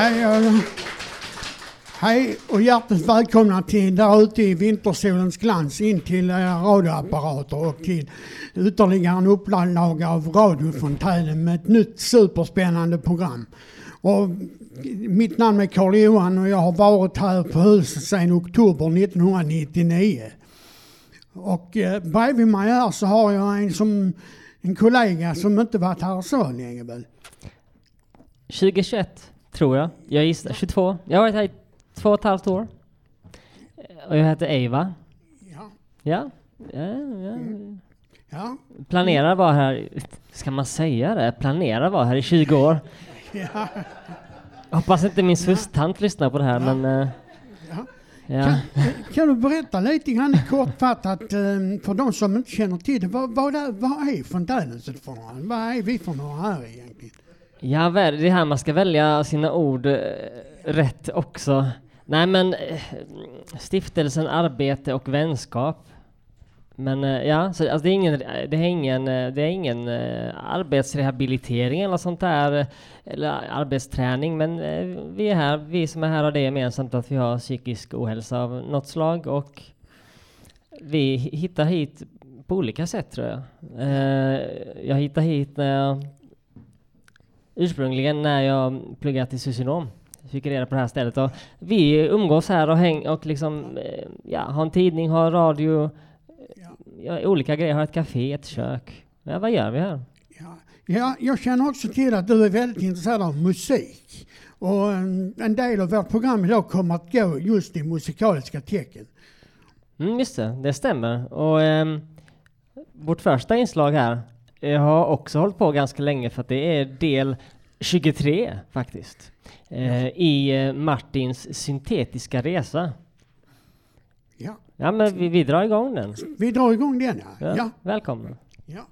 Hej, eh, hej och hjärtligt välkomna till där ute i vintersolens glans in till era radioapparater och till ytterligare en upplaga av radiofontänen med ett nytt superspännande program. Och mitt namn är Karl Johan och jag har varit här på huset sedan oktober 1999. Och eh, bredvid mig här så har jag en, som, en kollega som inte varit här så länge väl. 2021, tror jag. Jag gissar 22. Jag har varit här i två och ett halvt år. Och jag heter Eva. Ja, Ja. ja, ja. ja, Planerar vara här, ska man säga det? Planerar vara här i 20 år. ja. Hoppas inte min systtant lyssnar på det här, men... eh, Ja. ja. Kan, kan du berätta lite grann kortfattat eh, för de som inte känner till det, vad, vad, vad är fontänhuset för några? Vad är vi för några här egentligen? Ja, det är här man ska välja sina ord eh, rätt också. Nej, men eh, stiftelsen Arbete och Vänskap. Men eh, ja, så, alltså, det är ingen, det är ingen, det är ingen arbetsrehabilitering eller sånt där, eller arbetsträning, men vi är här, vi som är här har det gemensamt att vi har psykisk ohälsa av något slag och vi hittar hit på olika sätt tror jag. Jag hittar hit när jag ursprungligen när jag pluggade till socionom. Fick reda på det här stället och vi umgås här och, häng, och liksom, eh, ja, har en tidning, har radio, ja, olika grejer, har ett café, ett kök. Ja, vad gör vi här? Ja, ja, jag känner också till att du är väldigt intresserad av musik. Och en, del av vårt program idag kommer att gå just i musikaliska tecken. Mm, just det, det stämmer. Och ehm, vårt första inslag här eh, har också hållit på ganska länge för att det är del 23 faktiskt. Eh, I eh, Martins syntetiska resa. Ja, Ja, men vi, vi drar igång den. vi drar igång den ja. Ja, ja. Välkomna. ja.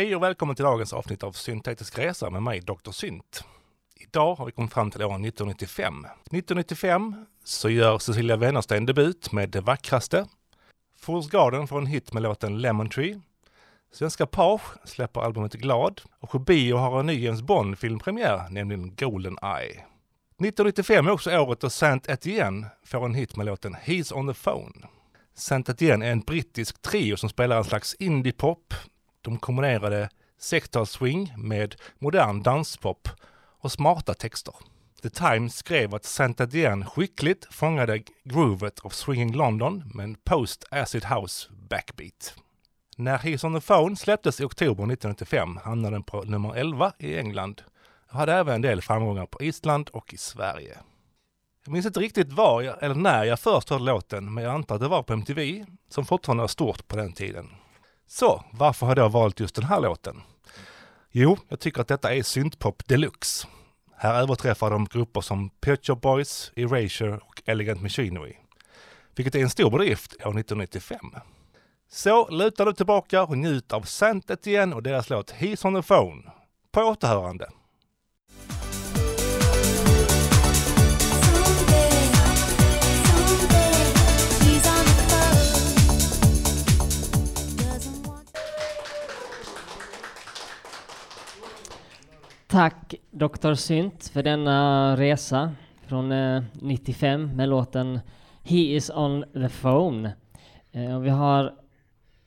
Hej och välkommen till dagens avsnitt av Syntetisk resa med mig, Dr. Synt. Idag har vi kommit fram till år 1995. 1995 så gör Cecilia Wennersten debut med Det vackraste. Fools Garden får en hit med låten Lemon Tree. Svenska Page släpper albumet Glad och på bio har en ny James Bond-filmpremiär, nämligen Golden Eye. 1995 är också året då Saint Etienne får en hit med låten He's on the phone. Saint Etienne är en brittisk trio som spelar en slags indie-pop. De kombinerade sektal-swing med modern danspop och smarta texter. The Times skrev att Santa Diane skickligt fångade groovet av Swinging London med en post-acid house backbeat. När He's on the phone släpptes i oktober 1995 hamnade den på nummer 11 i England och hade även en del framgångar på Island och i Sverige. Jag minns inte riktigt var jag, eller när jag först hörde låten, men jag antar att det var på MTV, som fortfarande var stort på den tiden. Så, varför har jag då valt just den här låten? Jo, jag tycker att detta är syntpop deluxe. Här överträffar de grupper som Pet Shop Boys, Erasure och Elegant Machinery. Vilket är en stor bedrift år 1995. Så luta dig tillbaka och njut av Santet igen och deras låt He's on the phone. På återhörande. Tack Dr. Synt för denna resa från eh, 95 med låten He is on the phone. Eh, och vi har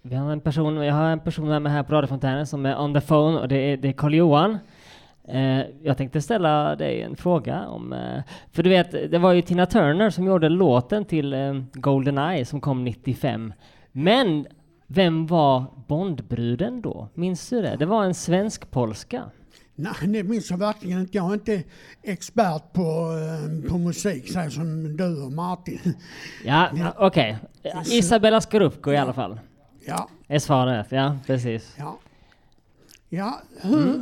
vi har en person, jag har en person med här på radiofontänen som är on the phone och det är, det är Carl Johan. Eh, jag tänkte ställa dig en fråga om, eh, för du vet, det var ju Tina Turner som gjorde låten till eh, Goldeneye som kom 95. Men vem var Bondbruden då? Minns du det? Det var en svensk-polska. Nej, det minns jag verkligen inte. Jag är inte expert på, eh, på musik så som du och Martin. Ja, okej. Isabella Scorupco i alla fall. Ja, Är svaret, ja precis. ja. Ja, hur,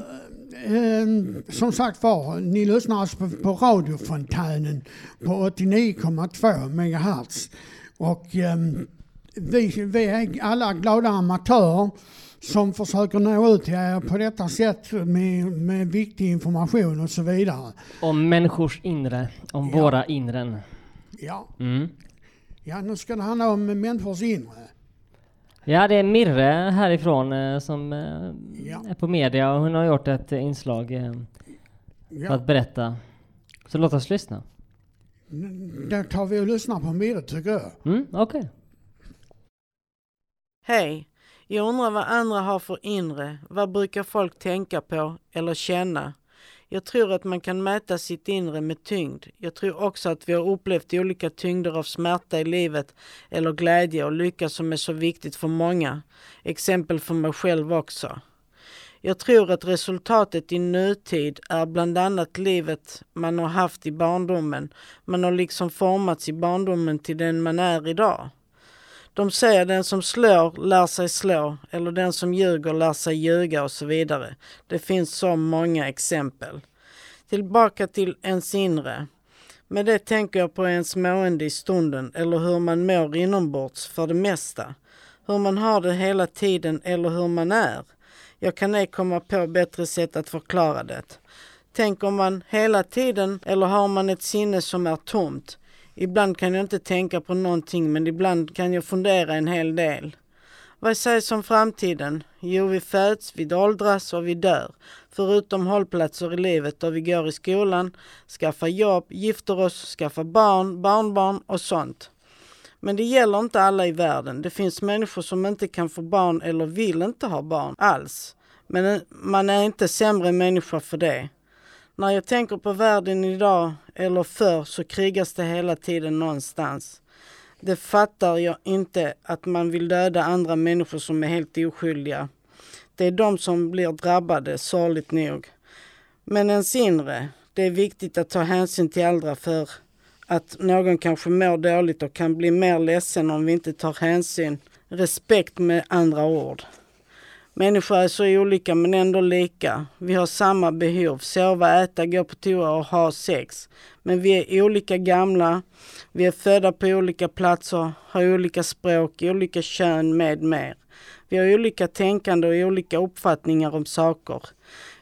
eh, som sagt var, ni lyssnar alltså på, på radiofontänen på 89,2 MHz. Och eh, vi, vi är alla glada amatörer som försöker nå ut till er på detta sätt med, med viktig information och så vidare. Om människors inre, om Ja. våra inren. Ja, Mm. ja nu ska det handla om människors inre. Ja, det är Mirre härifrån eh, som eh, Ja. är på media och hon har gjort ett inslag eh, för Ja, att berätta. Så låt oss lyssna. då tar vi och lyssnar på Mirre tycker jag. Mm, okej. Hej! Jag undrar vad andra har för inre. Vad brukar folk tänka på eller känna? Jag tror att man kan mäta sitt inre med tyngd. Jag tror också att vi har upplevt olika tyngder av smärta i livet eller glädje och lycka som är så viktigt för många. Exempel för mig själv också. Jag tror att resultatet i nutid är bland annat livet man har haft i barndomen. Man har liksom formats i barndomen till den man är idag. De säger den som slår lär sig slå eller den som ljuger lär sig ljuga och så vidare. Det finns så många exempel. Tillbaka till ens inre. Med det tänker jag på ens mående i stunden eller hur man mår inombords för det mesta. Hur man har det hela tiden eller hur man är. Jag kan ej komma på bättre sätt att förklara det. Tänker man hela tiden eller har man ett sinne som är tomt? Ibland kan jag inte tänka på någonting men ibland kan jag fundera en hel del. Vad sägs om framtiden? Jo, vi föds, vi åldras och vi dör. Förutom hållplatser i livet då vi går i skolan, skaffar jobb, gifter oss, skaffar barn, barnbarn och sånt. Men det gäller inte alla i världen. Det finns människor som inte kan få barn eller vill inte ha barn alls. Men eh, man är inte sämre människa för det. När jag tänker på världen idag eller förr så krigas det hela tiden någonstans. Det fattar jag inte att man vill döda andra människor som är helt oskyldiga. Det är de som blir drabbade, sorgligt nog. Men ens inre, det är viktigt att ta hänsyn till andra för att någon kanske mår dåligt och kan bli mer ledsen om vi inte tar hänsyn. Respekt med andra ord. Människor är så olika men ändå lika. Vi har samma behov, sova, äta, gå på toa och ha sex. Men vi är olika gamla, vi är födda på olika platser, har olika språk, olika kön med mer. Vi har olika tänkande och olika uppfattningar om saker.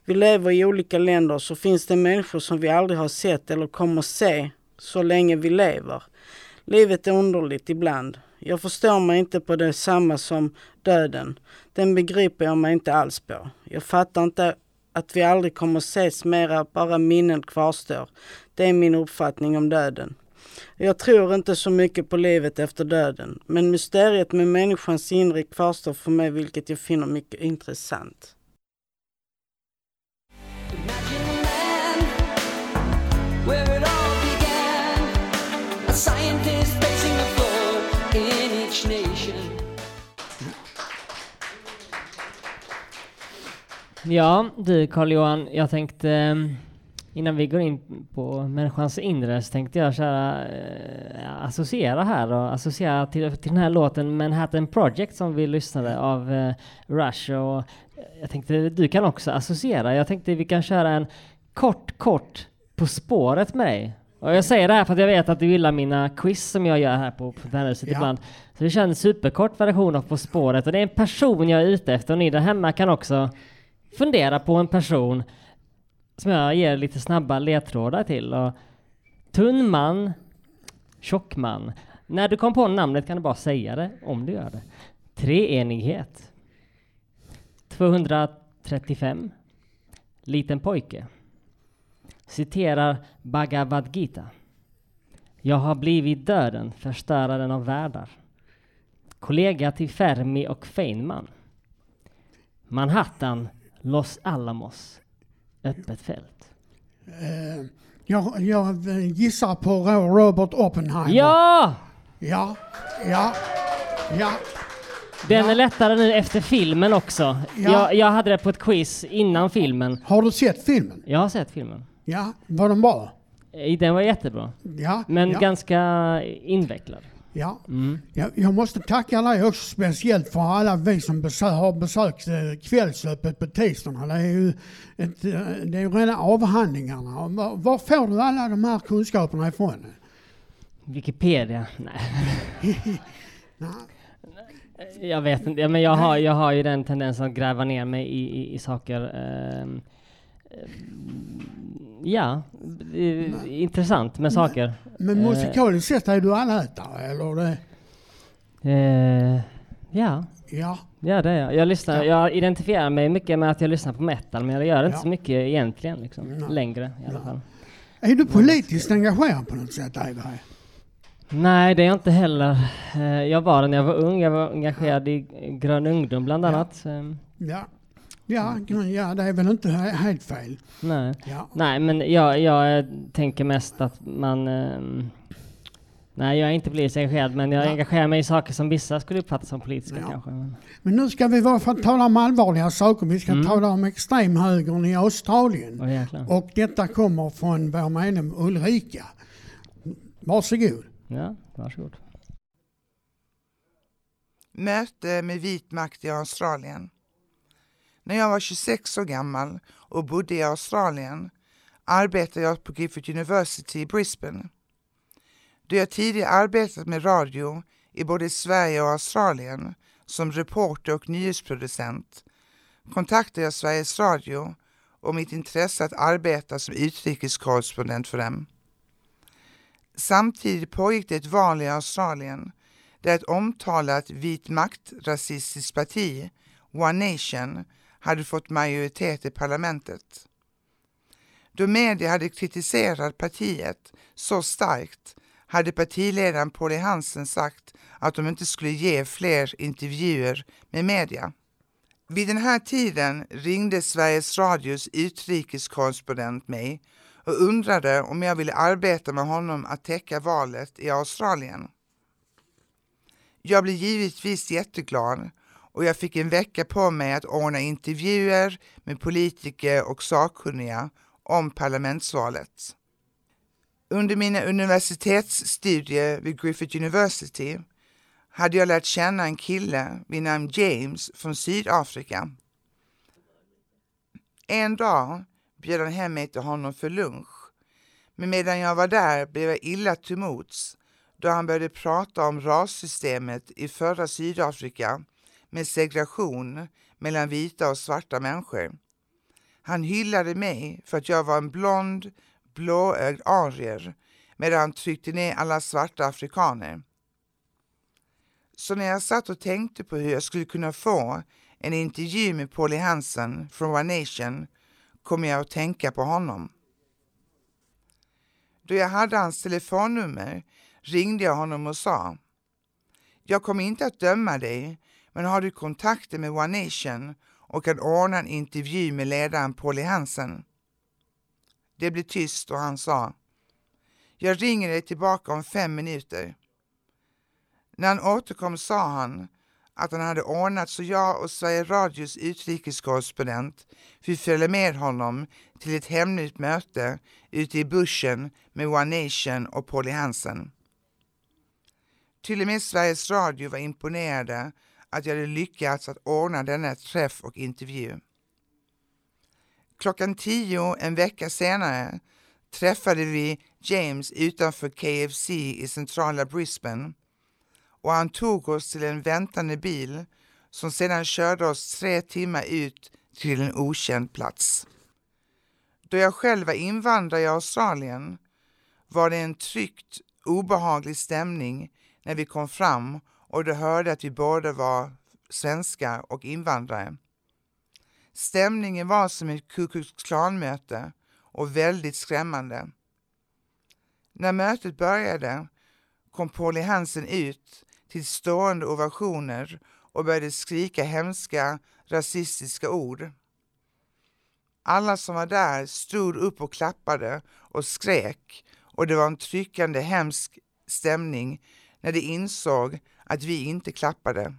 Vi lever i olika länder så finns det människor som vi aldrig har sett eller kommer se så länge vi lever. Livet är underligt ibland. Jag förstår mig inte på det samma som döden. Den begriper jag mig inte alls på. Jag fattar inte att vi aldrig kommer ses mera, bara minnen kvarstår. Det är min uppfattning om döden. Jag tror inte så mycket på livet efter döden, men mysteriet med människans inre kvarstår för mig vilket jag finner mycket intressant. Ja, du Carl-Johan, jag tänkte eh, innan vi går in på människans inre så tänkte jag köra, eh, associera här och associera till, till den här låten Manhattan Project som vi lyssnade av eh, Rush och jag tänkte du kan också associera. Jag tänkte vi kan köra en kort, kort På spåret med dig. Och jag säger det här för att jag vet att du gillar mina quiz som jag gör här på Fontänhuset Ja. ibland. Så vi kör en superkort version av På spåret och det är en person jag är ute efter och ni där hemma kan också fundera på en person som jag ger lite snabba ledtrådar till. Och tunn man, tjock man. När du kom på namnet kan du bara säga det, om du gör det. Treenighet. 235. Liten pojke. Citerar Bhagavad Gita. Jag har blivit döden, förstöraren av världar. Kollega till Fermi och Feynman. Manhattan, Los Alamos. Öppet fält. Eh, jag, jag eh, gissar på Ro- Robert Oppenheimer. Ja! Ja, ja, ja. Den Ja. är lättare nu efter filmen också. Ja. Jag, jag hade det på ett quiz innan filmen. Har du sett filmen? Jag har sett filmen. Ja, var den bra? Eh, Den var jättebra. Ja, Men ja, ganska invecklad. Ja. Mm. Jag, jag måste tacka dig också speciellt för alla vi som besö har besökt eh, Kvällsöppet på tisdagarna. Det är ju ett, eh, det är rena avhandlingarna. Var, var får du alla de här kunskaperna ifrån? Wikipedia? Nej. Nej. Jag vet inte, men jag har, jag har ju den tendensen att gräva ner mig i, i, i saker. ehm, ja, det är intressant med saker. Men Eh. musikaliskt sett är du allätare, eller? Det? Eh, ja, Ja. ja det är jag. Jag, lyssnar, jag identifierar mig mycket med att jag lyssnar på metal, men jag gör inte Ja. så mycket egentligen. Liksom. Längre i alla fall. Är du politiskt engagerad på något sätt, Eiberg? Nej, det är jag inte heller. Eh, jag var det när jag var ung. Jag var engagerad i Grön ungdom bland Ja. annat. Ehm, Ja. Ja, ja, det är väl inte he- helt fel. nej. Ja. nej, men jag, jag tänker mest att man... ehm, nej, jag är inte politiskt engagerad, men jag Ja. engagerar mig i saker som vissa skulle uppfatta som politiska Ja. kanske. Men, Men nu ska vi i varje fall tala om allvarliga saker. Vi ska Mm. tala om extremhögern i Australien. jäklar. Och detta kommer från vår medlem Ulrika. Varsågod. Ja, varsågod. Möte med vit makt i Australien. När jag var 26 år gammal och bodde i Australien arbetade jag på Griffith University i Brisbane. Då jag tidigare arbetat med radio i både Sverige och Australien som reporter och nyhetsproducent kontaktade jag Sveriges Radio om mitt intresse att arbeta som utrikeskorrespondent för dem. Samtidigt pågick det ett val i Australien där ett omtalat vit makt-rasistiskt parti, One Nation, hade fått majoritet i parlamentet. Då media hade kritiserat partiet så starkt hade partiledaren Paulie Hansen sagt att de inte skulle ge fler intervjuer med media. Vid den här tiden ringde Sveriges Radios utrikeskorrespondent mig och undrade om jag ville arbeta med honom att täcka valet i Australien. Jag blev givetvis jätteglad och jag fick en vecka på mig att ordna intervjuer med politiker och sakkunniga om parlamentsvalet. Under mina universitetsstudier vid Griffith University hade jag lärt känna en kille vid namn James från Sydafrika. En dag bjöd han hem mig till honom för lunch, men medan jag var där blev jag illa till mots då han började prata om rassystemet i förra Sydafrika med segregation mellan vita och svarta människor. Han hyllade mig för att jag var en blond, blåögd arier medan han tryckte ner alla svarta afrikaner. Så när jag satt och tänkte på hur jag skulle kunna få en intervju med Polly e. Hansen från One Nation kom jag att tänka på honom. Då jag hade hans telefonnummer ringde jag honom och sa Jag kommer inte att döma dig, men har du kontakter med One Nation och kan ordna en intervju med ledaren Polly e. Hansen? Det blev tyst och han sa Jag ringer dig tillbaka om fem minuter. När han återkom sa han att han hade ordnat så jag och Sveriges Radios utrikeskorrespondent fick följa med honom till ett hemligt möte ute i bussen med One Nation och Polly e. Hansen. Till och med Sveriges Radio var imponerade att jag hade lyckats att ordna denna träff och intervju. Klockan tio en vecka senare träffade vi James utanför KFC i centrala Brisbane och han tog oss till en väntande bil som sedan körde oss tre timmar ut till en okänd plats. Då jag själv var invandrare i Australien var det en tryckt, obehaglig stämning när vi kom fram och de hörde att vi båda var svenskar och invandrare. Stämningen var som ett Ku Klux Klan-möte och väldigt skrämmande. När mötet började kom Polly Hansen ut till stående ovationer och började skrika hemska rasistiska ord. Alla som var där stod upp och klappade och skrek och det var en tryckande hemsk stämning när de insåg att vi inte klappade.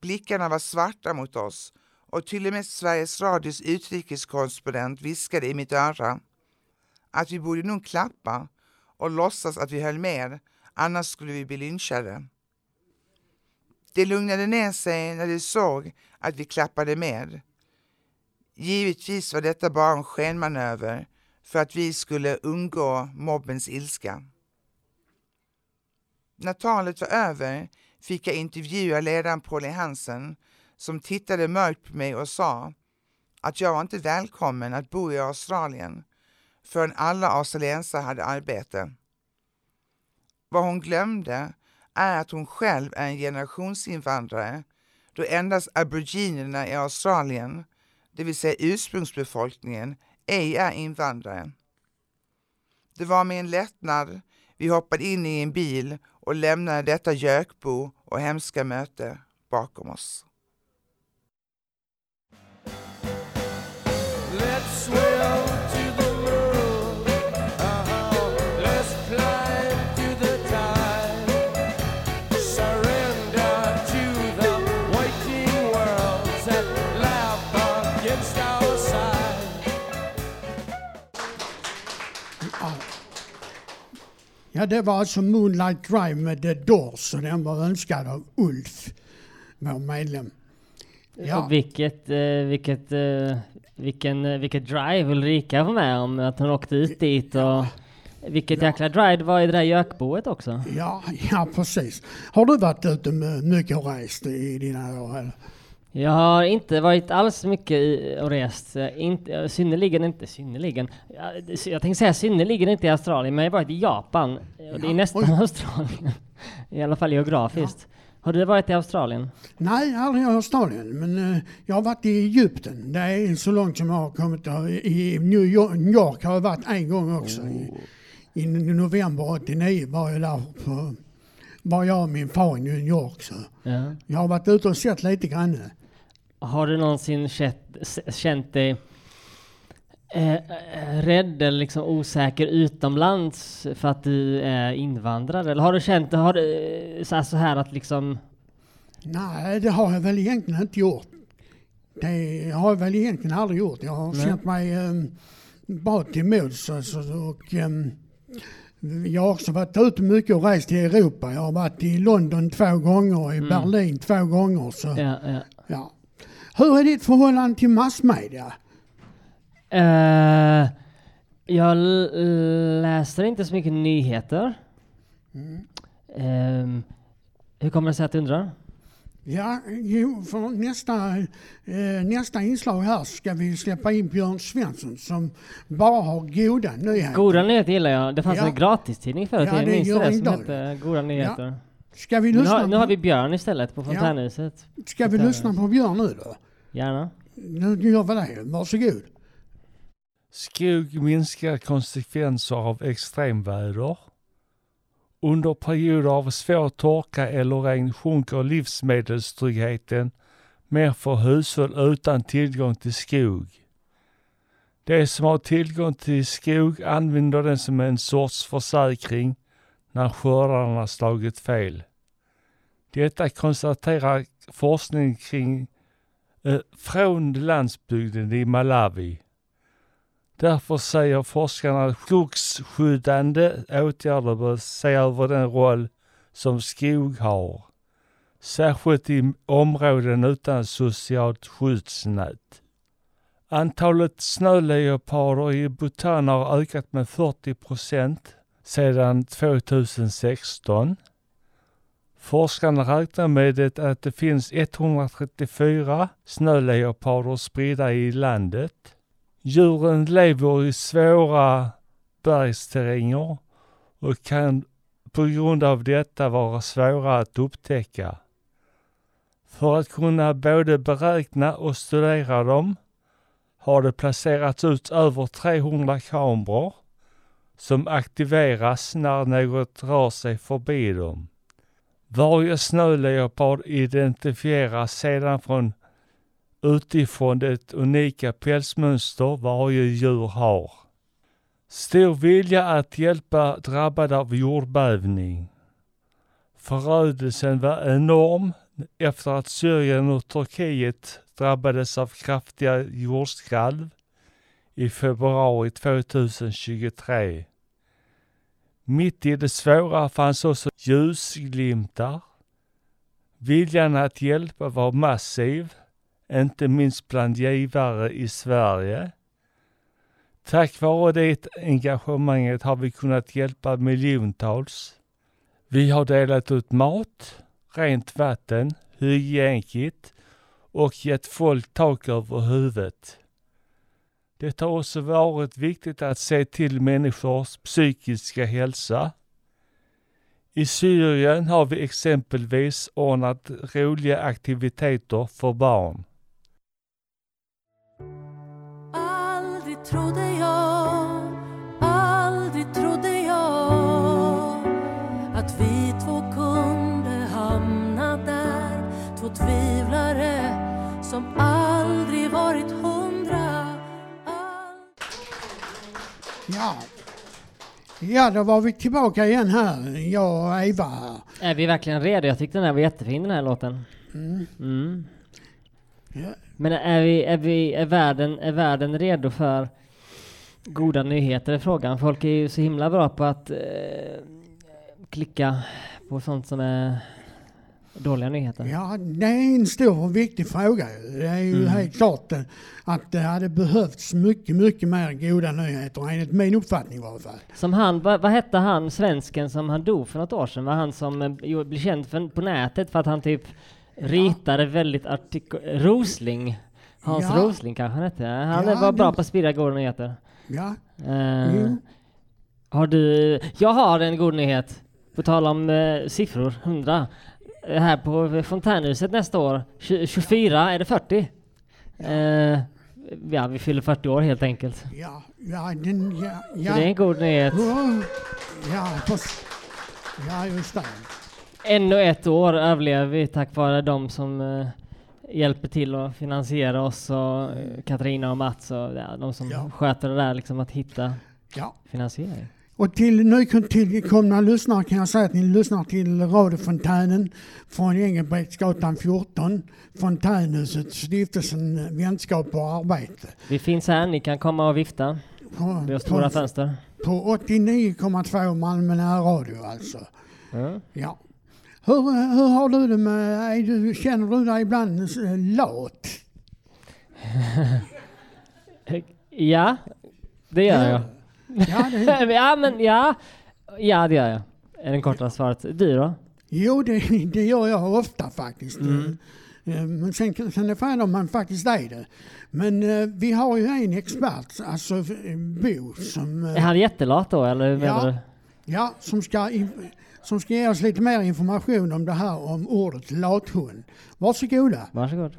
Blickarna var svarta mot oss och till och med Sveriges Radios utrikeskorrespondent viskade i mitt öra att vi borde nog klappa och låtsas att vi höll med, annars skulle vi bli lynchade. Det lugnade ner sig när de såg att vi klappade med. Givetvis var detta bara en skenmanöver för att vi skulle undgå mobbens ilska. När talet var över fick jag intervjua ledaren Pauline Hansen som tittade mörkt på mig och sa att jag var inte välkommen att bo i Australien förrän alla australiensare hade arbete. Vad hon glömde är att hon själv är en generationsinvandrare då endast aboriginerna i Australien, det vill säga ursprungsbefolkningen, ej är invandrare. Det var med en lättnad vi hoppade in i en bil och lämnade detta gökbo och hemska möte bakom oss. Let's swim Ja, det var alltså Moonlight Drive med The Doors och den var önskad av Ulf, vår medlem. Ja. Och vilket, eh, vilket, eh, vilken, eh, vilket drive Ulrika var med om, att hon åkte ut dit och vilket jäkla drive det var i det där gökboet också. Ja, ja, precis. Har du varit ute mycket och rest i dina år? Eller? Jag har inte varit alls mycket i- och rest, inte, synnerligen inte, synnerligen. Jag, jag tänkte säga synnerligen inte i Australien, men jag har varit i Japan. Och det är Ja, nästan oj. Australien. I alla fall geografiskt. Har du varit i Australien? Nej, aldrig i Australien. Men eh, jag har varit i Egypten. Det är så långt som jag har kommit. I New York, New York har jag varit en gång också. I, I november 89 var jag där. På, var jag och min far i New York. Så Ja. jag har varit ute och sett lite grann. Har du någonsin känt, känt dig eh, eh, rädd eller liksom osäker utomlands för att du är invandrare? Eller har du känt har du, eh, så här- så här att liksom Nej, det har jag väl egentligen inte gjort. Det har jag väl egentligen aldrig gjort. Jag har Nej. känt mig um, bra till mods. Alltså, och, ehm, jag har också varit ute mycket och rest i Europa. Jag har varit i London två gånger och i Mm. Berlin två gånger. Så, ja. Ja, ja. Hur är ditt förhållande till massmedia? Eh, jag läser inte så mycket nyheter. Ehm, hur kommer det sig att du undrar? Ja, jo, för nästa, eh, nästa inslag här ska vi släppa in Björn Svensson som bara har goda nyheter. Goda nyheter gillar jag. Det fanns Ja. en gratistidning förut, Ja, det minns det, en som hette Goda nyheter. Ska vi Nu lyssna, har, nu har vi Björn istället på Fontänhuset. ska vi lyssna på Björn nu då? Gärna. Nu gör vi det. Varsågod. Skog minskar konsekvenser av extremväder. Under perioder av svår torka eller regn sjunker livsmedelstryggheten mer för hushåll utan tillgång till skog. De som har tillgång till skog använder den som en sorts försäkring när skördarna slagit fel. Detta konstaterar forskning kring Eh, från landsbygden i Malawi. Därför säger forskarna att skogsskyddande åtgärder bör se över den roll som skog har. Särskilt i områden utan socialt skyddsnät. Antalet snöleoparder i Bhutan har ökat med 40 procent sedan 2016. Forskarna räknar med det att det finns 134 snöleoparder spridda i landet. Djuren lever i svåra bergsterränger och kan på grund av detta vara svåra att upptäcka. För att kunna både beräkna och studera dem har det placerats ut över 300 kameror som aktiveras när något rör sig förbi dem. Varje snöleopard identifieras sedan från utifrån det unika pälsmönster varje djur har. Stor vilja att hjälpa drabbade av jordbävning. Förödelsen var enorm efter att Syrien och Turkiet drabbades av kraftiga jordskalv i februari 2023. Mitt i det svåra fanns också ljusglimtar. Viljan att hjälpa var massiv, inte minst bland givare i Sverige. Tack vare det engagemanget har vi kunnat hjälpa miljontals. Vi har delat ut mat, rent vatten, hygienkit och gett folk tak över huvudet. Det har också varit viktigt att se till människors psykiska hälsa. I Syrien har vi exempelvis ordnat roliga aktiviteter för barn. Aldrig trodde Ja. Ja, då var vi tillbaka igen här, jag och Eva här. Är vi verkligen redo? Jag tyckte den här var jättefin den här låten. Mm. Mm. Ja. Men är vi, är vi, är världen, är världen redo för goda nyheter är frågan. Folk är ju så himla bra på att eh, klicka på sånt som är dåliga nyheter. Ja, det är en stor och viktig fråga. Det är ju Mm. helt klart att det hade behövts mycket, mycket mer goda nyheter, enligt min uppfattning i varje fall. Som han, vad, vad hette han, svensken som han dog för något år sedan? Var han som eh, jo, blev känd för, på nätet för att han typ ritade väldigt artik... Rosling. Hans Ja. Rosling kanske han hette. Han Ja, var bra det- på att sprida goda nyheter. Ja, Jo. har du... Jag har en god nyhet. På tal om eh, siffror, 100. Här på Fontänhuset nästa år, Tju- 24, är det 40? Eh, ja, vi fyller 40 år helt enkelt. ja, ja, den, ja, Så ja. det är en god nyhet. Ja, ja, fast, ja just det. Ännu ett år överlever vi tack vare de som eh, hjälper till att finansiera oss och eh, Katarina och Mats och ja, de som Ja. sköter det där liksom att hitta Ja. finansiering. Och till nytillkomna lyssnare kan jag säga att ni lyssnar till radiofontänen från Engelbrektsgatan 14, Fontänhuset, stiftelsen Vänskap och Arbete. Vi finns här, ni kan komma och vifta. På, Vi har stora på, fönster. på 89,2 Malmö närradio alltså. Ja. Ja. Hur, hur har du det med, du, känner du dig ibland eh, lat? Ja, det gör jag. Ja, det, ja, men ja. Ja, det gör jag. Är det korta svaret. Du då? jo, det, det gör jag ofta faktiskt. Mm. Eh, Men sen kan är frågan om man faktiskt är det. Men eh, vi har ju en expert, alltså eh, Bo, som, Är eh, han jättelat då, eller hur Ja. du? ja, som, ska, som ska ge oss lite mer information om det här om ordet lathund. Varsågoda. Varsågod.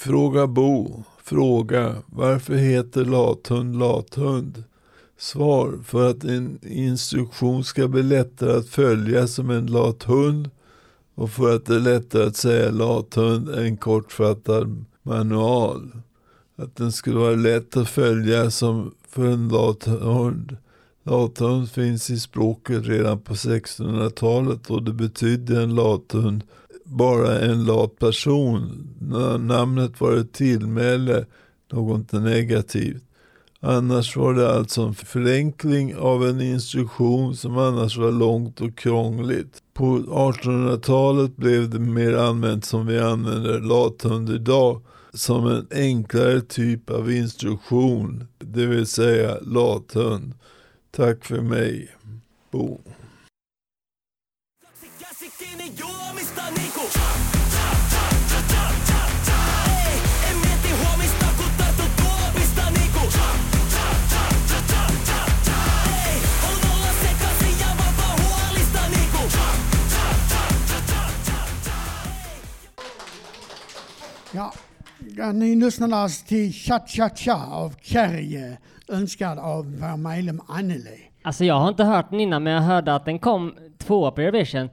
Fråga Bo. Fråga. Varför heter lathund lathund? Svar. För att en instruktion ska bli lättare att följa som en lathund och för att det är lättare att säga lathund än kortfattad manual. Att den skulle vara lätt att följa som för en lathund. Lathund finns i språket redan på 1600-talet och det betydde en lathund bara en lat person. När namnet var ett tillmäle, något negativt. Annars var det alltså en förenkling av en instruktion som annars var långt och krångligt. På 1800-talet blev det mer använt som vi använder lathund idag, som en enklare typ av instruktion, det vill säga lathund. Tack för mig, Bo. Ja, ni lyssnar alltså till Cha Cha Cha av Kärje, önskad av vår medlem Anneli. Alltså jag har inte hört den innan, men jag hörde att den kom tvåa på Eurovision.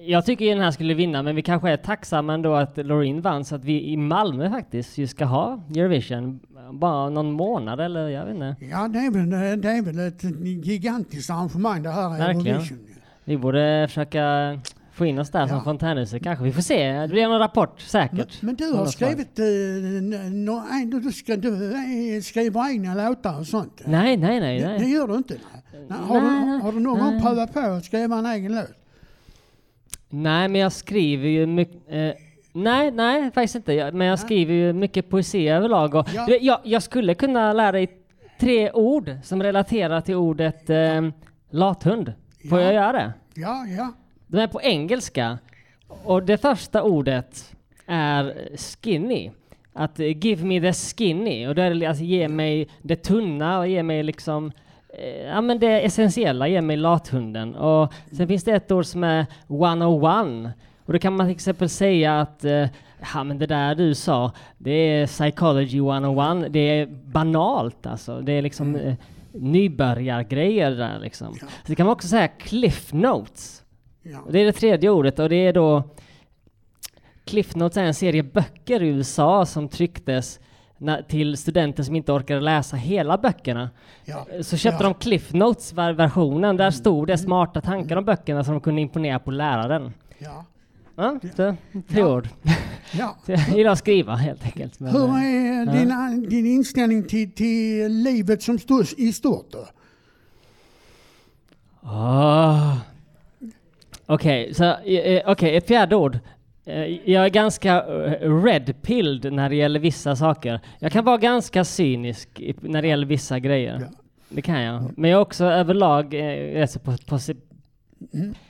Jag tycker den här skulle vinna, men vi kanske är tacksamma ändå att Loreen vann, så att vi i Malmö faktiskt ju ska ha Eurovision. Bara någon månad eller jag vet inte. Ja, det är väl, det är väl ett gigantiskt arrangemang det här Verkligen. Eurovision. Vi borde försöka få in oss där Ja. Fontänhuset kanske. Vi får se. Det blir någon rapport säkert. Men, men du har skrivit, eh, no, nej, du, ska, du eh, skriver egna låtar och sånt? Nej, nej, nej. Det, det nej. gör du inte? Nej. Nej, har, Nej, du, nej, har du någon gång nej. prövat på att skriva en egen låt? Nej, men jag skriver ju mycket... Eh, nej, nej, faktiskt inte. Jag, men jag skriver ju mycket poesi överlag. Och, Ja. du jag, jag skulle kunna lära dig tre ord som relaterar till ordet eh, lathund. Får Ja. jag göra det? Ja, ja. De är på engelska. Och det första ordet är skinny. Att give me the skinny. Och då är det alltså ge mig det tunna och ge mig liksom eh, Ja men det essentiella, ge mig lathunden. Och sen finns det ett ord som är 101. Och då kan man till exempel säga att eh, Ja men det där du sa, det är psychology 101. Det är banalt alltså. Det är liksom eh, nybörjargrejer där liksom. Så det kan man också säga cliff notes. Ja. Det är det tredje ordet och det är då Cliff Notes är en serie böcker i USA som trycktes till studenter som inte orkade läsa hela böckerna. ja. Så köpte Ja. de Cliff Notes-versionen. Där stod det smarta tankar om böckerna som de kunde imponera på läraren. ja. Ja, så, tre Ja. ord. ja. Jag gillar att skriva helt enkelt. Men, Hur eh, är ja. din, din inställning till, till livet som står i stort då? Ah. Okej, så eh, okej, ett fjärde ord. Eh, Jag är ganska eh, red-pilled när det gäller vissa saker. Jag kan vara ganska cynisk när det gäller vissa grejer. Ja. Det kan jag. Men jag är också överlag eh, rätt så på, på,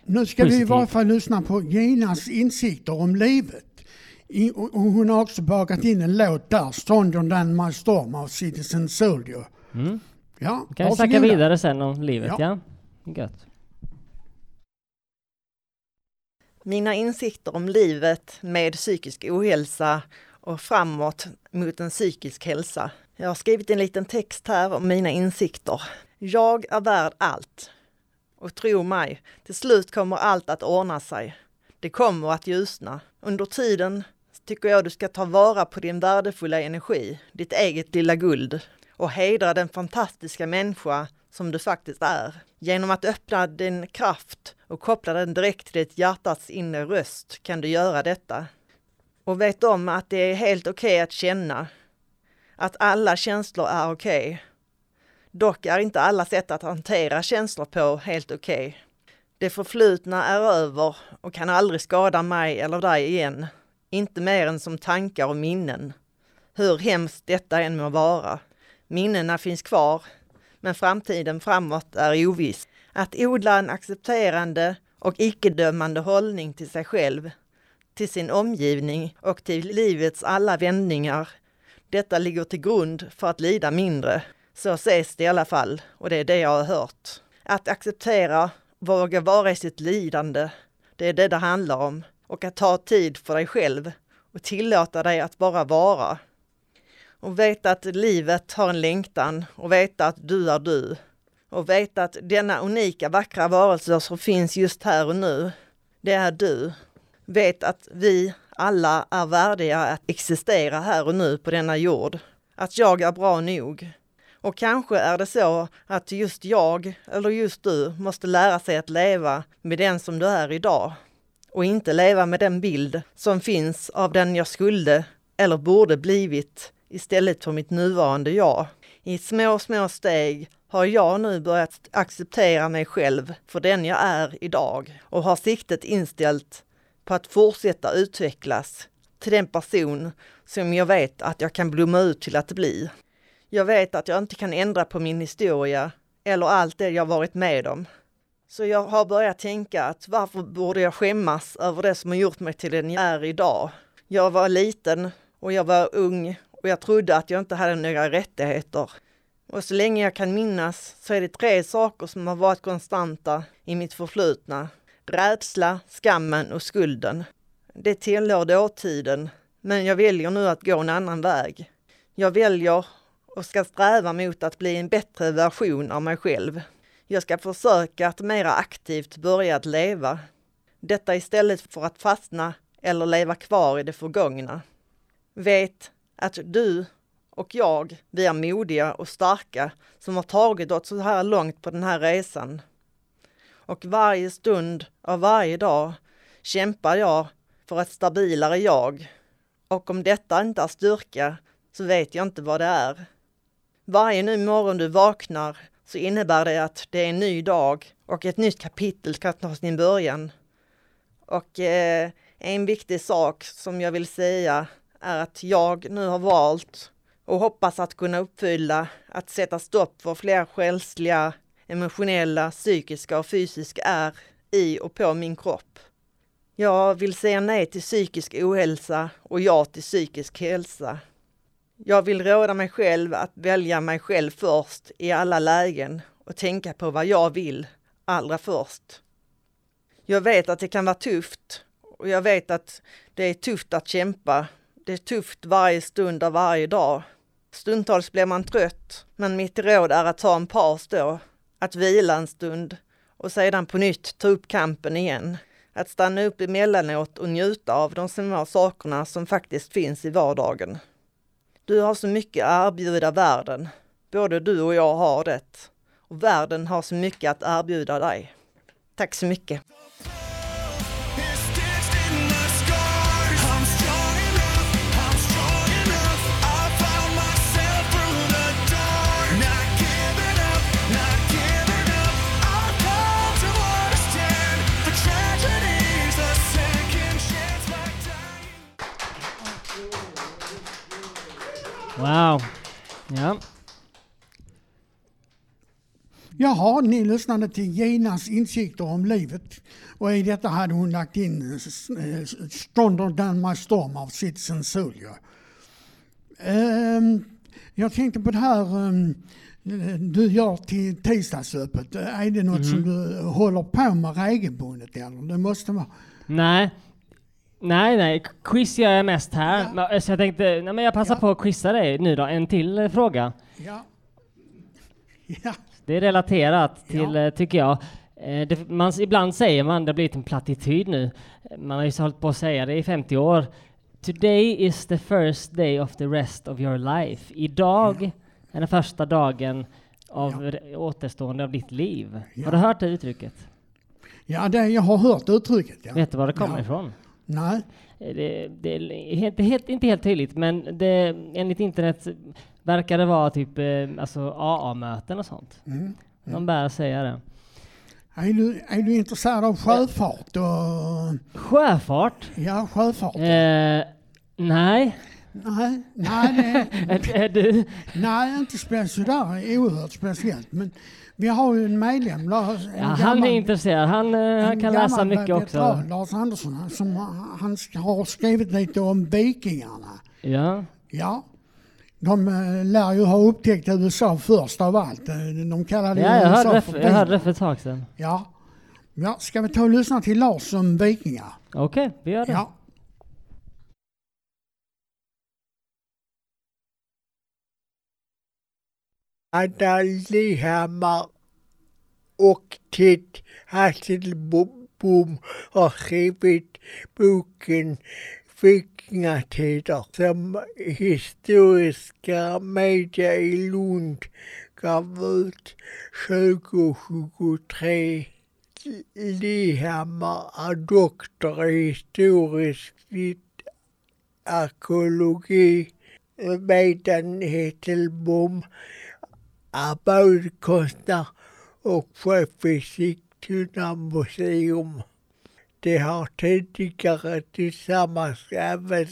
Nu ska vi i Positiv. varje fall lyssna på Ginas insikter om livet. I, och hon har också bakat in en låt där, Stronger than my storm av Citizen Soldier. Mm. Ja, kan vi snacka vidare sen om livet, ja? Ja. Gött. Mina insikter om livet med psykisk ohälsa och framåt mot en psykisk hälsa. Jag har skrivit en liten text här om mina insikter. Jag är värd allt. Och tro mig, till slut kommer allt att ordna sig. Det kommer att ljusna. Under tiden tycker jag du ska ta vara på din värdefulla energi, ditt eget lilla guld och hedra den fantastiska människa som du faktiskt är. Genom att öppna din kraft och koppla den direkt till ditt hjärtats inre röst kan du göra detta. Och vet om att det är helt okej att känna. Att alla känslor är okej. Dock är inte alla sätt att hantera känslor på helt okej. Det förflutna är över och kan aldrig skada mig eller dig igen. Inte mer än som tankar och minnen. Hur hemskt detta än må vara. Minnena finns kvar, men framtiden framåt är oviss. Att odla en accepterande och icke-dömande hållning till sig själv, till sin omgivning och till livets alla vändningar. Detta ligger till grund för att lida mindre. Så ses det i alla fall, och det är det jag har hört. Att acceptera, våga vara i sitt lidande, det är det det handlar om. Och att ta tid för dig själv och tillåta dig att bara vara. Och veta att livet har en längtan och veta att du är du. Och veta att denna unika vackra varelse som finns just här och nu, det är du. Vet att vi alla är värdiga att existera här och nu på denna jord. Att jag är bra nog. Och kanske är det så att just jag, eller just du, måste lära sig att leva med den som du är idag. Och inte leva med den bild som finns av den jag skulle eller borde blivit istället för mitt nuvarande jag. I små, små steg har jag nu börjat acceptera mig själv för den jag är idag och har siktet inställt på att fortsätta utvecklas till den person som jag vet att jag kan blomma ut till att bli. Jag vet att jag inte kan ändra på min historia eller allt det jag varit med om. Så jag har börjat tänka att varför borde jag skämmas över det som har gjort mig till den jag är idag? Jag var liten och jag var ung och jag trodde att jag inte hade några rättigheter. Och så länge jag kan minnas så är det tre saker som har varit konstanta i mitt förflutna. Rädsla, skammen och skulden. Det tillhör dåtiden, men jag väljer nu att gå en annan väg. Jag väljer och ska sträva mot att bli en bättre version av mig själv. Jag ska försöka att mera aktivt börja att leva. Detta istället för att fastna eller leva kvar i det förgångna. Vet att du och jag, vi är modiga och starka som har tagit oss så här långt på den här resan. Och varje stund av varje dag kämpar jag för ett stabilare jag. Och om detta inte är styrka så vet jag inte vad det är. Varje ny morgon du vaknar så innebär det att det är en ny dag och ett nytt kapitel ska ta sin början. Och eh, en viktig sak som jag vill säga är att jag nu har valt och hoppas att kunna uppfylla att sätta stopp för fler själsliga emotionella, psykiska och fysiska är i och på min kropp. Jag vill säga nej till psykisk ohälsa och ja till psykisk hälsa. Jag vill råda mig själv att välja mig själv först i alla lägen och tänka på vad jag vill allra först. Jag vet att det kan vara tufft och jag vet att det är tufft att kämpa. Det är tufft varje stund av varje dag. Stundtals blir man trött, men mitt råd är att ta en paus då, att vila en stund och sedan på nytt ta upp kampen igen. Att stanna upp emellanåt och njuta av de små sakerna som faktiskt finns i vardagen. Du har så mycket att erbjuda världen. Både du och jag har det. Och världen har så mycket att erbjuda dig. Tack så mycket. Jaha, ni lyssnade till Ginas insikter om livet och i detta hade hon lagt in Stronger than my storm av Citizen Soldier. Ehm, jag tänkte på det här ehm, du gör till tisdagsöppet. Är det något som du håller på med regelbundet eller? Det måste vara... Nej. Nej, nej. Quiz gör jag mest här. Men, Så jag tänkte, nej, men jag passar Ja. på att quizza dig nu då. En till eh, fråga. Ja. Ja. Det är relaterat till, Ja. eh, tycker jag. Eh, Det, man, ibland säger man, det har blivit en plattityd nu, man har ju hållit på att säga det i 50 år. Today is the first day of the rest of your life. Idag är den första dagen av re- återstående av ditt liv. Har du hört det uttrycket? Ja, det, jag har hört uttrycket. Ja. Vet du var det kommer Ja. ifrån? Nej. Eh, Det, det är helt, inte helt tydligt, men det, enligt internet verkar det vara typ eh, alltså AA-möten och sånt. Mm. De bär säga det. Är, du, är du intresserad av sjöfart? Och, Sjöfart? ja, sjöfart. Eh, nej. Nej, nej, Är, du? nej, inte sådär oerhört speciellt. Men vi har ju en medlem, Lars, en Ja, han är intresserad. Han, eh, han kan läsa gammal mycket veteran, också. Lars Andersson, som han har skrivit lite om vikingarna. Ja. Ja. De eh, lär ju ha upptäckt USA först av allt. Eh, De kallade Ja, jag USA hörde, det för för, jag hörde det för ett tag sedan. Ja. ja. Ska vi ta och lyssna till Lars om vikingar? Okej, vi gör det. Ja. Anna Lihammar och Ted Hasselbom har skrivit boken Vikingatider som Historiska Media i Lund gav ut 2023. Lihammar är doktor i historisk arkeologi medan Hässelbom är både konstnär och chef vid Sigtuna museum. De har tidigare tillsammans även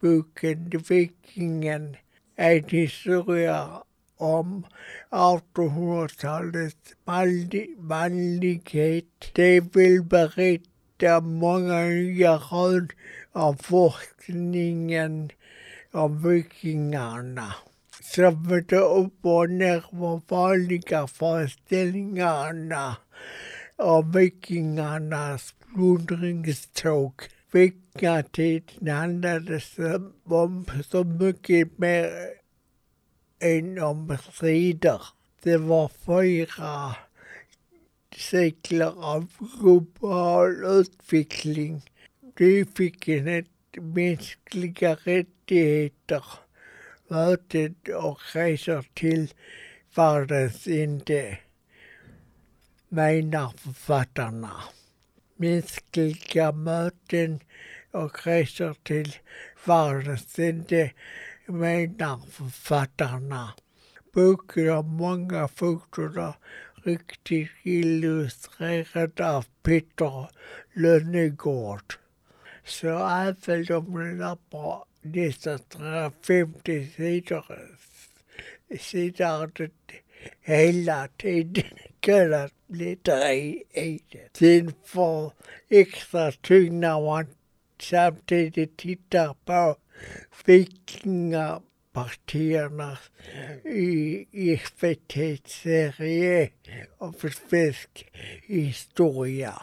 boken Vikingen, en historia om 1800-talets manli- manlighet. De vill berätta många nya rön av forskningen om vikingarna som mötte upp och ner på vanliga föreställningarna av vikingarnas plundringståg. Vikingatiden handlade om så mycket mer än om strider. Det var fyra sekler av global utveckling, nyfikenhet, mänskliga rättigheter, möten och resor till världens ände, menar författarna. Mänskliga möten och resor till världens ände, menar författarna. Boken har många foton riktigt illustrerad av Peter Lönnegård. Så även om den är på nästan 350 sidor, sidor är det hela tiden kallat i, i det. Sen får extra tyngd när man samtidigt tittar på vikingapartierna i, i SVTs serie om svensk historia.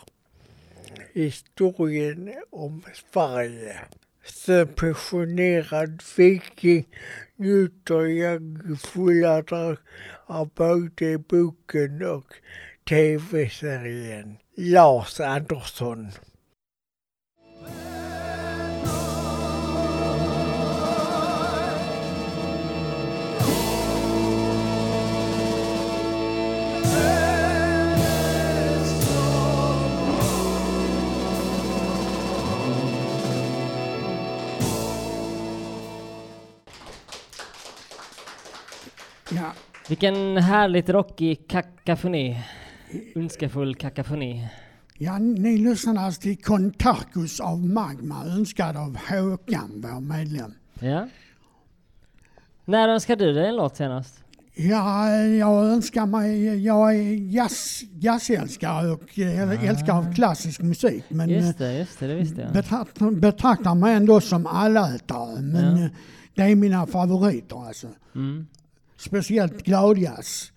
Historien om Sverige. Som pensionerad viking njuter jag fulla drag av både boken och tv-serien. Lars Andersson. Ja, Vilken härligt rockig kakafoni. Ondskefull kakafoni. ja, ni lyssnar alltså till Kontarkus av Magma önskad av Håkan, vår medlem. Ja. När önskade du dig en låt senast? Ja, jag önskar mig, jag är jazz, jazzälskare och äh, älskar av klassisk musik. Men Just det, just det, det visste jag. betraktar, betraktar mig ändå som allätare. Men Ja. eh, det är mina favoriter alltså. Mm. Speciellt gladjazz.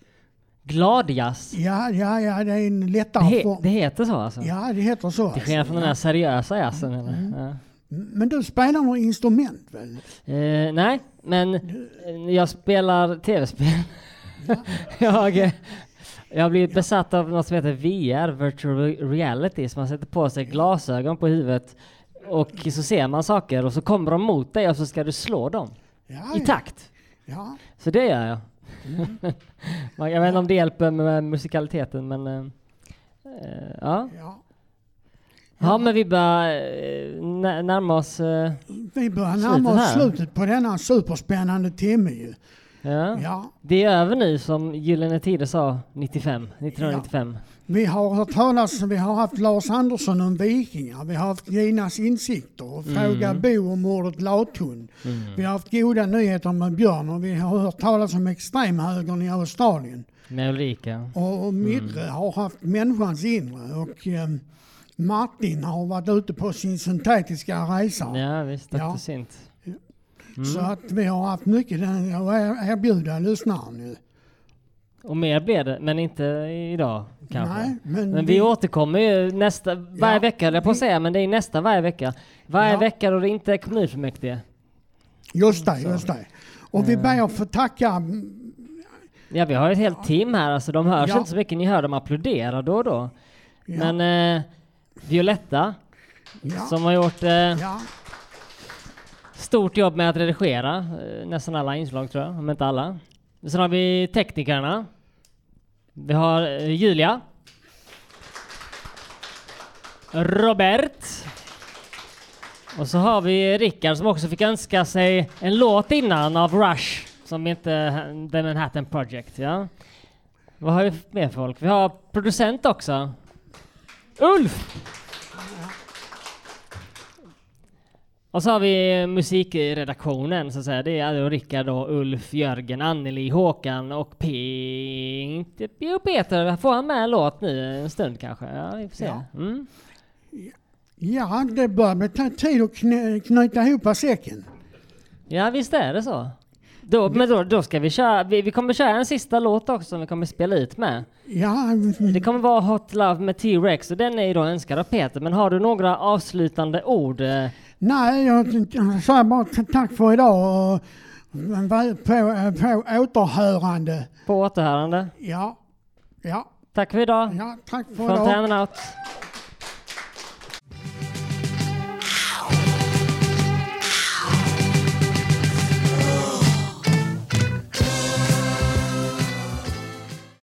Gladjazz? Ja, ja, ja, det är en Det, lättare he, form. det heter så alltså? Ja, det heter så. Till skillnad alltså. från den här seriösa jazzen eller? Mm. Ja. Men du spelar något instrument väl? Eh, nej, men eh, jag spelar tv-spel. jag, eh, jag har blivit besatt av något som heter VR, virtual re- reality, så man sätter på sig glasögon på huvudet och så ser man saker och så kommer de mot dig och så ska du slå dem Ja, i ja. takt. Ja. Så det gör jag. Mm. Jag vet inte om det hjälper med musikaliteten men eh, eh, ja. Ja. Ja men vi börjar eh, nä- närma oss eh, Vi börjar Slutet närma oss slutet på denna superspännande timme ju. Ja. Ja. Det är över nu som Gyllene Tider sa 95, 1995. Vi har hört talas, vi har haft Lars Andersson om vikingar, vi har haft Ginas insikter och Fråga Mm. Bo om mordet Lathund. Mm. Vi har haft goda nyheter med Björn och vi har hört talas om extremhögern i Australien. Med Ulrika. Och, och Midre Mm. har haft människans inre och eh, Martin har varit ute på sin syntetiska resa. Ja visst, Dr. Ja. Sint. Så att vi har haft mycket att erbjuda lyssnaren nu. Och mer blir det, men inte idag kanske. Nej, men men vi, vi- återkommer ju nästa, varje Ja, vecka höll jag på att säga, men det är nästa varje vecka. Varje Ja. vecka då det inte är kommunfullmäktige. Just det, Så. just det. Och vi Eh. ber att få tacka Ja vi har ett helt team här, alltså de hörs Ja. inte så mycket, ni hör dem applådera då och då. Ja. Men eh, Violetta, Ja. som har gjort eh, stort jobb med att redigera eh, nästan alla inslag tror jag, om inte alla. Sen har vi teknikerna. Vi har eh, Julia. Robert. Och så har vi Rickard som också fick önska sig en låt innan av Rush, som inte The Manhattan Project. Ja. Vad har vi mer för folk? Vi har producent också. Ulf! Och så har vi musikredaktionen så att säga. Det är då Rickard och Ulf, Jörgen, Anneli, Håkan och P... Inte jo, Peter. Får han med en låt nu en stund kanske? Ja, vi får se. Ja. Mm. Ja, det börjar med ta tid att knä, knyta ihop säcken. Ja, visst är det så. Då, men då, då ska vi köra, vi, vi kommer köra en sista låt också som vi kommer spela ut med. Ja, Det kommer vara Hot Love med T-Rex och den är ju då önskad av Peter. Men har du några avslutande ord? Eh, nej, jag jag säger bara tack för idag och på, på återhörande. På återhörande. Ja, ja, Tack för idag. ja, tack för idag. Out.